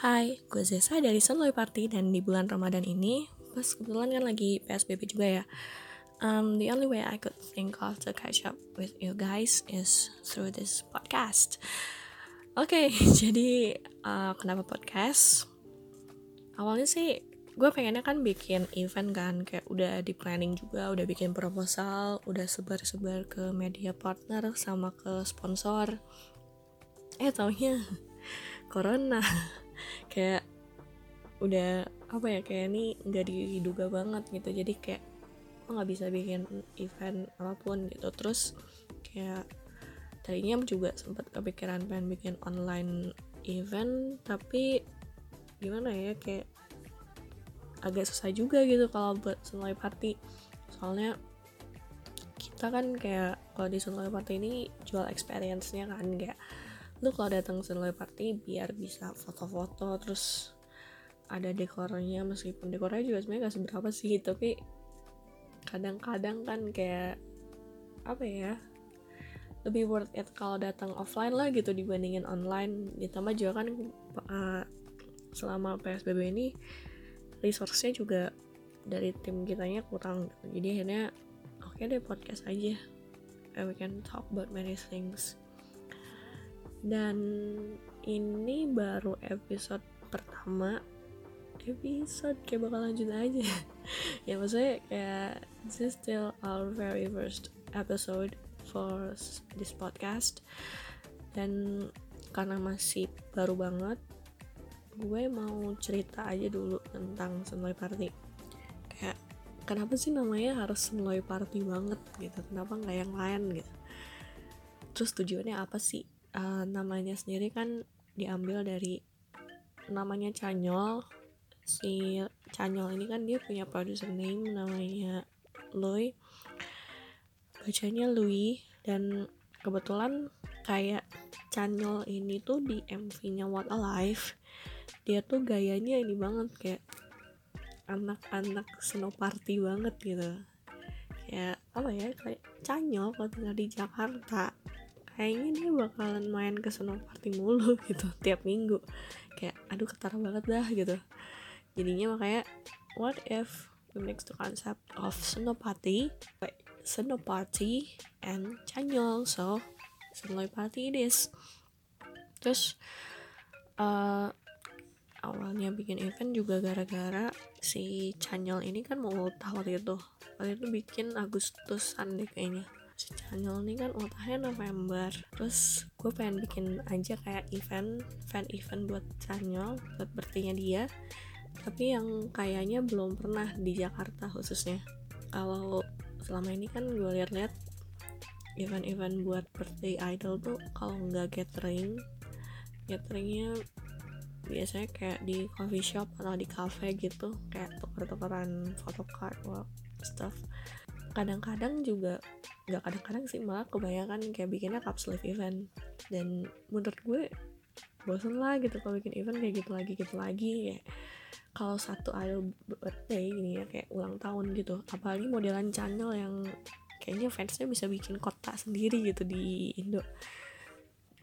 Hai, gue Zesa dari Sunloy Party dan di bulan Ramadan ini, pas kebetulan kan lagi PSBB juga ya. Um, the only way I could think of to catch up with you guys is through this podcast. Oke, okay, jadi uh, kenapa podcast? Awalnya sih gue pengennya kan bikin event kan, kayak udah di planning juga, udah bikin proposal, udah sebar-sebar ke media partner sama ke sponsor. Eh taunya corona kayak udah apa ya kayak ini nggak diduga banget gitu. Jadi kayak gue nggak bisa bikin event apa pun gitu. Terus kayak tadinya juga sempat kepikiran pengen bikin online event tapi gimana ya kayak agak susah juga gitu kalau buat sunlight party. Soalnya kita kan kayak kalau di sunlight party ini jual experience-nya kan kayak lu kalau datang sunlight party biar bisa foto-foto terus ada dekornya meskipun dekornya juga sebenarnya gak seberapa sih tapi kadang-kadang kan kayak apa ya lebih worth it kalau datang offline lah gitu dibandingin online ditambah juga kan uh, selama PSBB ini resource-nya juga dari tim kitanya kurang gitu. jadi akhirnya oke okay deh podcast aja and we can talk about many things dan ini baru episode pertama. Episode kayak bakal lanjut aja. Ya maksudnya kayak this is still our very first episode for this podcast. Dan karena masih baru banget gue mau cerita aja dulu tentang Senloy Party. Kayak kenapa sih namanya harus Senloy Party banget gitu? Kenapa nggak yang lain gitu? Terus tujuannya apa sih uh, namanya sendiri kan diambil dari namanya Canyol si Canyol ini kan dia punya producer name namanya Louis bacanya Louis dan kebetulan kayak Canyol ini tuh di MV-nya What Alive dia tuh gayanya ini banget kayak anak-anak snow party banget gitu. Kayak apa ya kayak Canyol kalau tinggal di Jakarta kayaknya dia bakalan main ke Snow Party mulu gitu tiap minggu. Kayak aduh ketara banget dah gitu. Jadinya makanya what if we mix the concept of Snow Party and Chanyol so Snow Party it is. Terus uh, awalnya bikin event juga gara-gara si Chanyol ini kan mau tahun itu. Waktu itu bikin Agustusan deh kayaknya si ini kan ultahnya November. Terus gue pengen bikin aja kayak event event event buat channel buat bertinya dia. Tapi yang kayaknya belum pernah di Jakarta khususnya. Kalau selama ini kan gue lihat-lihat event-event buat birthday idol tuh kalau nggak gathering gatheringnya biasanya kayak di coffee shop atau di cafe gitu. Kayak tuker-tukeran photocard well, stuff kadang-kadang juga nggak kadang-kadang sih malah kebanyakan kayak bikinnya sleeve event. Dan menurut gue bosen lah gitu kalau bikin event kayak gitu lagi gitu lagi. Ya kalau satu idol birthday gini ya kayak ulang tahun gitu apalagi modelan channel yang kayaknya fansnya bisa bikin kota sendiri gitu di Indo.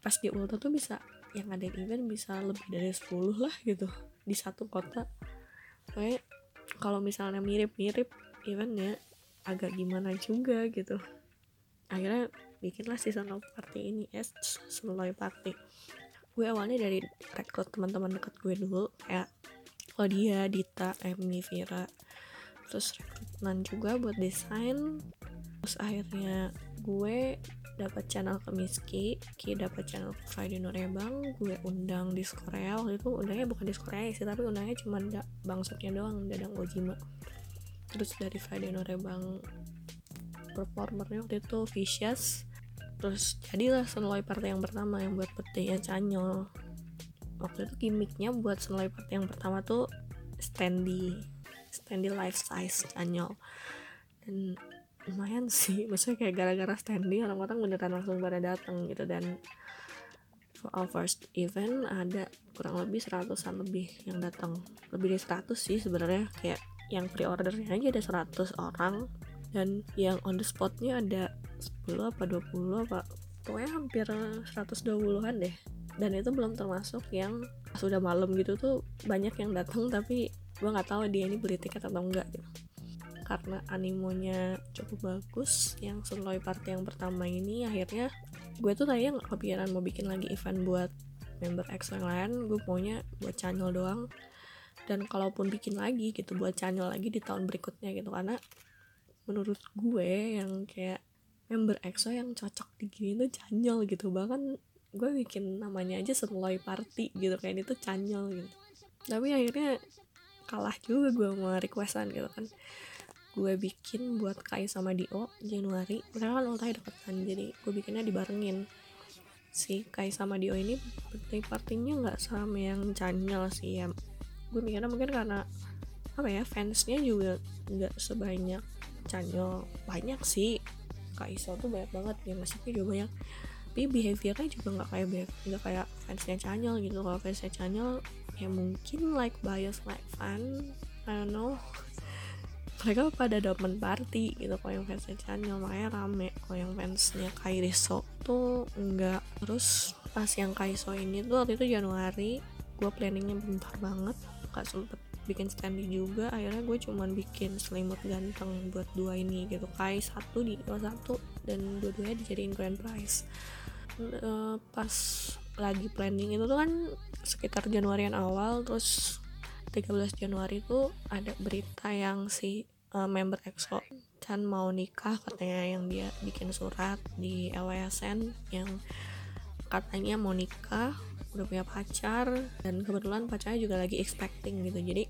Pas di ulta tuh bisa yang ada event bisa lebih dari 10 lah gitu di satu kota. Kayak kalau misalnya mirip-mirip eventnya agak gimana juga gitu. Akhirnya bikinlah season of party ini es Sloy Party. Gue awalnya dari rekrut teman-teman dekat gue dulu kayak Claudia, Dita, Emmy, Vira. Terus rekrutan juga buat desain. Terus akhirnya gue dapat channel ke Miski Ki dapat channel ke Friday Norebang gue undang di Korea waktu itu undangnya bukan di Korea sih tapi undangnya cuma da bangsutnya doang Dadang Ojima terus dari Friday Norebang performernya waktu itu Vicious. Terus jadilah Sunlight Party yang pertama yang buat petinya Canyol waktu itu gimmicknya buat Sunlight Party yang pertama tuh standy standy life size Canyol dan lumayan sih maksudnya kayak gara-gara standy orang-orang beneran langsung pada datang gitu. Dan for our first event ada kurang lebih seratusan lebih yang datang lebih dari seratus sih sebenarnya kayak yang pre-ordernya aja ada 100 orang dan yang on the spotnya ada 10 apa 20 apa pokoknya hampir 120-an deh. Dan itu belum termasuk yang sudah malam gitu tuh banyak yang datang tapi gue nggak tahu dia ini beli tiket atau enggak gitu. Karena animonya cukup bagus yang Sunloy Party yang pertama ini akhirnya gue tuh tadinya nggak kepikiran mau bikin lagi event buat member EXO yang lain gue maunya buat channel doang dan kalaupun bikin lagi gitu buat channel lagi di tahun berikutnya gitu. Karena menurut gue yang kayak member EXO yang cocok digini tuh channel gitu. Bahkan gue bikin namanya aja Sunloy Party gitu kayak itu channel gitu. Tapi akhirnya kalah juga gue mau requestan gitu kan. Gue bikin buat Kai sama Dio Januari. Mereka kan ultahnya deketan jadi gue bikinnya dibarengin. Si Kai sama Dio ini birthday partinya nggak sama yang channel sih ya gue mikirnya mungkin karena apa ya fansnya juga nggak sebanyak channel banyak sih. Kaiso tuh banyak banget ya maksudnya juga banyak. Tapi behaviornya juga nggak kayak nggak kayak fansnya channel gitu. Kalau fansnya channel ya mungkin like bias like fun I don't know. Mereka pada demen party gitu kalau yang fansnya channel makanya rame kalau yang fansnya Kairiso tuh enggak terus pas yang Kaiso ini tuh waktu itu Januari gue planningnya bentar banget gak sempet bikin standy juga akhirnya gue cuman bikin selimut ganteng buat dua ini gitu. Kai satu di dua satu dan dua-duanya dijadiin grand prize. Uh, pas lagi planning itu tuh kan sekitar Januarian awal terus 13 Januari itu ada berita yang si uh, member EXO Chan mau nikah katanya yang dia bikin surat di LSN yang katanya mau nikah udah punya pacar dan kebetulan pacarnya juga lagi expecting gitu. Jadi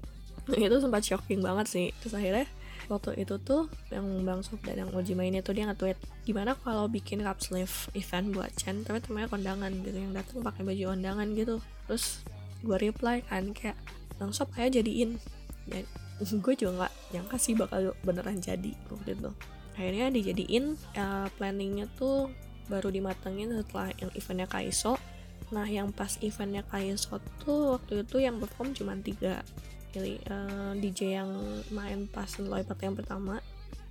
itu sempat shocking banget sih. Terus akhirnya waktu itu tuh yang Bang Sob dan yang Oji main itu dia nge-tweet gimana kalau bikin cup sleeve event buat Chen tapi temennya kondangan gitu yang datang pakai baju kondangan gitu. Terus gue reply kan kayak Bang Sob ayo jadiin. Dan gue juga nggak nyangka sih bakal beneran jadi waktu itu. Akhirnya dijadiin uh, planningnya tuh baru dimatengin setelah yang eventnya Kaiso. Nah yang pas eventnya Kaiso tuh waktu itu yang perform cuma tiga. Pilih uh, DJ yang main pas Loipat yang pertama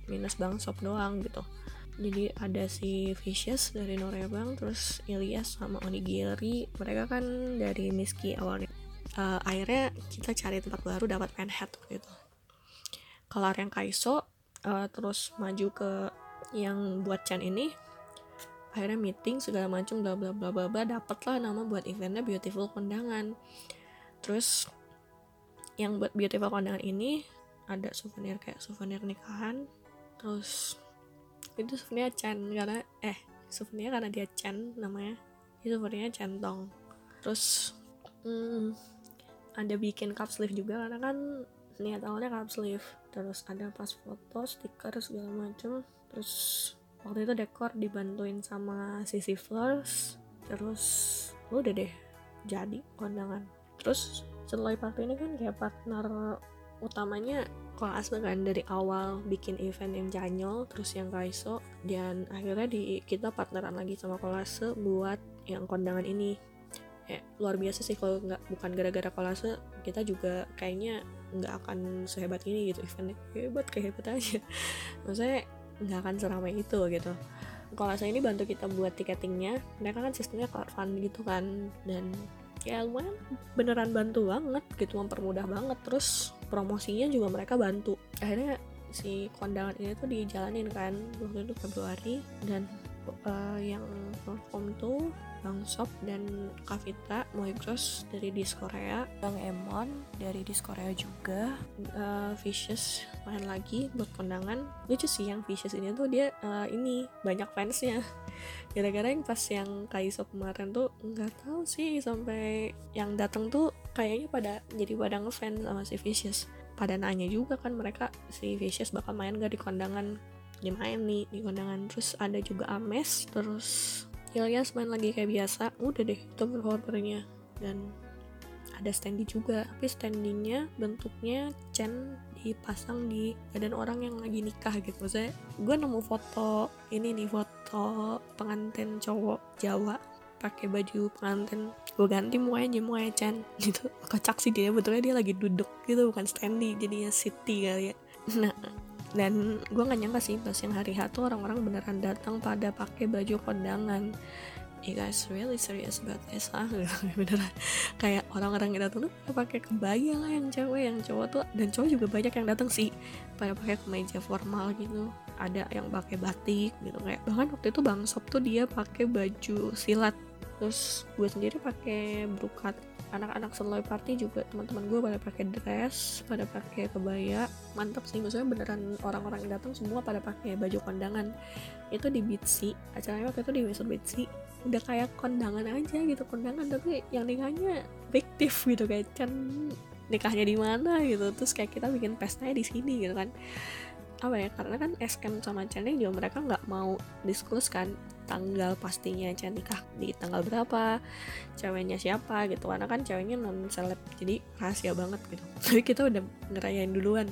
minus Bang Sop doang gitu. Jadi ada si Vicious dari Norebang terus Ilyas sama Onigiri. Mereka kan dari Miski awalnya. Uh, akhirnya kita cari tempat baru dapat Penhead gitu kelar yang Kaiso uh, terus maju ke yang buat Chan ini akhirnya meeting segala macam bla bla bla bla bla dapet lah nama buat eventnya Beautiful Kondangan. Terus yang buat beautiful kondangan ini ada souvenir kayak souvenir nikahan. Terus itu souvenir Chan karena eh souvenir karena dia Chan namanya. Itu souvenirnya centong terus hmm, ada bikin cup sleeve juga karena kan niat awalnya cup sleeve. Terus ada pas foto stiker segala macam terus waktu itu dekor dibantuin sama Sisi Flowers terus udah deh jadi kondangan. Terus Setelah Party ini kan kayak partner utamanya kelas kan dari awal bikin event yang Janyol terus yang Kaiso dan akhirnya di kita partneran lagi sama kolase buat yang kondangan ini. Ya, luar biasa sih kalau nggak bukan gara-gara kolase kita juga kayaknya nggak akan sehebat ini gitu eventnya. Hebat kayak hebat aja. Maksudnya nggak akan seramai itu gitu. Kolase ini bantu kita buat tiketingnya mereka kan sistemnya fun gitu kan. Dan ya lumayan beneran bantu banget gitu mempermudah banget. Terus promosinya juga mereka bantu. Akhirnya si kondangan ini tuh dijalanin kan waktu itu Februari. Dan uh, yang perform tuh Bang Sop dan Kavita Moigros dari Dis Korea. Bang Emon dari Dis Korea juga. Uh, Vicious main lagi buat kondangan. Lucu sih yang Vicious ini tuh dia uh, ini banyak fansnya. Gara-gara yang pas yang Kaiso kemarin tuh nggak tahu sih sampai yang datang tuh kayaknya pada jadi pada ngefans sama si Vicious. Pada nanya juga kan mereka si Vicious bakal main gak di kondangan? Dia main nih di kondangan. Terus ada juga Ames terus Ilyas main lagi kayak biasa udah deh itu performernya dan ada standy juga tapi standingnya bentuknya Chen dipasang di badan orang yang lagi nikah gitu. Maksudnya gue nemu foto ini nih foto pengantin cowok Jawa pakai baju pengantin. Gue ganti mukanya mukanya Chen gitu. Kocak sih dia betulnya dia lagi duduk gitu bukan standy jadinya city kali ya. Nah dan gue gak nyangka sih pas yang hari H tuh orang-orang beneran datang pada pakai baju kondangan. You guys really serious about this ah? Beneran. Kayak orang-orang yang datang tuh pakai kebaya lah yang cewek yang cowok tuh. Dan cowok juga banyak yang datang sih pada pakai kemeja formal gitu. Ada yang pakai batik gitu kayak bahkan waktu itu bang Sob tuh dia pakai baju silat. Terus gue sendiri pakai brokat anak-anak seloy party juga teman-teman gue pada pakai dress pada pakai kebaya. Mantap sih maksudnya beneran orang-orang yang datang semua pada pakai baju kondangan. Itu di Bitsy acaranya waktu itu di Wisur Bitsy. Udah kayak kondangan aja gitu kondangan tapi yang nikahnya fiktif gitu kayak kan nikahnya di mana gitu. Terus kayak kita bikin pestanya di sini gitu kan. Apa ya karena kan Eskem sama Chan juga mereka nggak mau diskus kan tanggal pastinya Chan nikah di tanggal berapa ceweknya siapa gitu. Karena kan ceweknya non seleb jadi rahasia banget gitu. Tapi kita udah ngerayain duluan.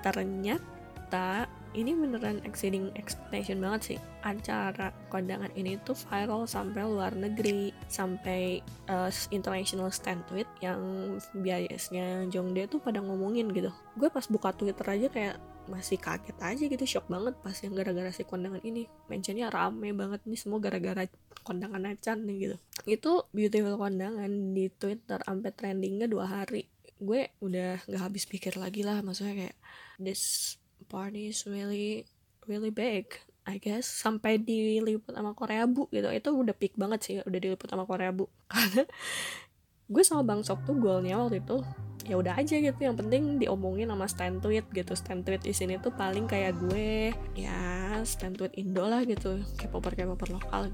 Ternyata ini beneran exceeding expectation banget sih. Acara kondangan ini tuh viral sampai luar negeri sampai uh, international stand tweet yang biasanya Jongdae tuh pada ngomongin gitu. Gue pas buka twitter aja kayak masih kaget aja gitu shock banget pas yang gara-gara si kondangan ini. Mentionnya rame banget nih semua gara-gara kondangan Achan nih gitu. Itu beautiful kondangan di Twitter sampai trendingnya dua hari. Gue udah nggak habis pikir lagi lah maksudnya kayak this party is really really big I guess. Sampai diliput sama Korea Bu gitu. Itu udah peak banget sih udah diliput sama Korea Bu. Karena gue sama Bang Sok tuh goalnya waktu itu ya udah aja gitu. Yang penting diomongin sama stand tweet gitu. Stand tweet di sini tuh paling kayak gue ya stand tweet Indo lah gitu. Kayak popper kayak popper lokal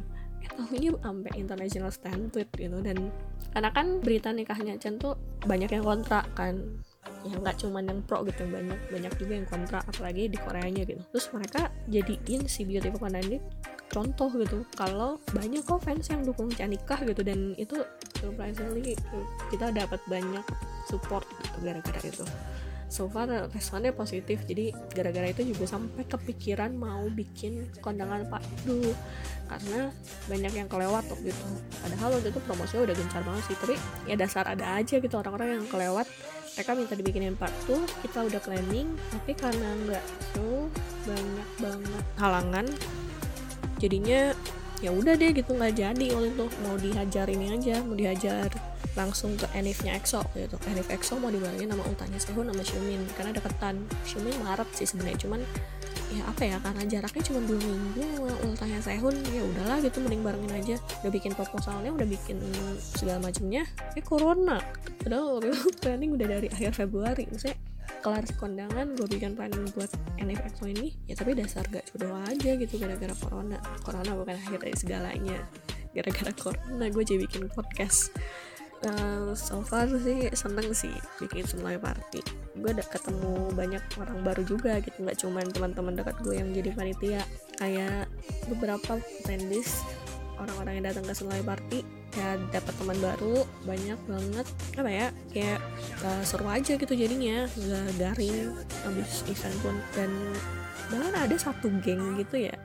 ini sampai international stand tweet gitu. Dan karena kan berita nikahnya Chen tuh banyak yang kontrak kan ya nggak cuman yang pro gitu banyak banyak juga yang kontra apalagi di Koreanya gitu. Terus mereka jadiin si Panda ini contoh gitu kalau banyak kok fans yang dukung Canikah gitu dan itu surprisingly kita dapat banyak support gitu gara-gara itu. So far responnya positif jadi gara-gara itu juga sampai kepikiran mau bikin kondangan Pak Du karena banyak yang kelewat waktu itu. Padahal waktu itu promosinya udah gencar banget sih tapi ya dasar ada aja gitu orang-orang yang kelewat mereka minta dibikinin part 2 kita udah planning tapi karena nggak so banyak banget halangan jadinya ya udah deh gitu nggak jadi waktu itu. Mau dihajar ini aja mau dihajar langsung ke Enifnya EXO gitu Enif EXO mau dibarengin nama ultanya Sehun sama Xiumin karena deketan. Xiumin Maret sih sebenarnya cuman ya apa ya karena jaraknya cuma dua minggu ultahnya Sehun ya udahlah gitu mending barengin aja. Udah bikin proposalnya udah bikin segala macamnya eh corona. Padahal waktu itu planning udah dari akhir Februari maksudnya kelar kondangan gue bikin planning buat NFXO ini ya tapi dasar gak jodoh aja gitu gara-gara corona. Corona bukan akhir dari segalanya gara-gara corona gue jadi bikin podcast uh, so far sih seneng sih bikin Sunlight Party. Gue udah ketemu banyak orang baru juga gitu nggak cuman teman-teman dekat gue yang jadi panitia. Kayak beberapa attendees orang-orang yang datang ke Sunlight Party ya dapat teman baru banyak banget. Apa ya kayak uh, seru aja gitu jadinya nggak garing habis event pun. Dan bahkan ada satu geng gitu ya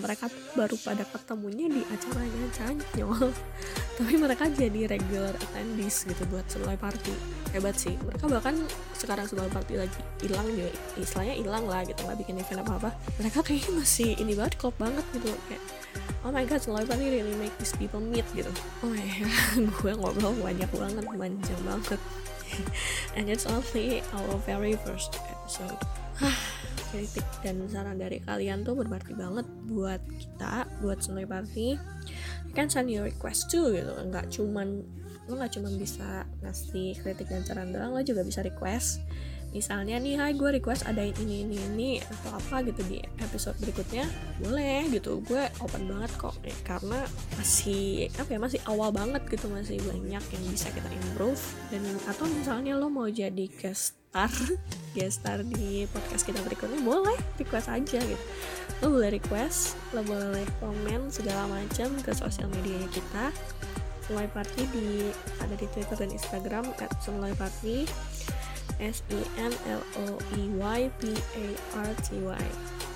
mereka baru pada ketemunya di acaranya Canyol tapi mereka jadi regular attendees gitu buat seluruh party. Hebat sih. Mereka bahkan sekarang seluruh party lagi hilang juga. Istilahnya hilang lah gitu nggak bikin event apa apa mereka kayaknya masih ini banget klop banget gitu. Kayak oh my god seluruh party really make these people meet gitu. Oh my god gue ngobrol banyak banget manjang banget. And it's only our very first episode kritik dan saran dari kalian tuh berarti banget buat kita buat Sunday Party kan send your request too gitu. Nggak cuman lo nggak cuman bisa ngasih kritik dan saran doang lo juga bisa request. Misalnya nih hai gue request ada ini ini ini atau apa gitu di episode berikutnya. Boleh gitu gue open banget kok. Eh, karena masih apa ya masih awal banget gitu masih banyak yang bisa kita improve. Dan atau misalnya lo mau jadi guest star guest star di podcast kita berikutnya boleh request aja gitu lo boleh request lo boleh komen segala macam ke sosial media kita Sunlight Party di ada di Twitter dan Instagram at Sunlight Party S E N L O E Y P A R T Y.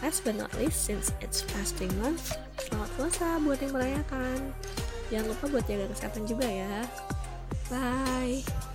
Last but not least, since it's fasting month, selamat puasa buat yang merayakan. Jangan lupa buat jaga kesehatan juga ya. Bye.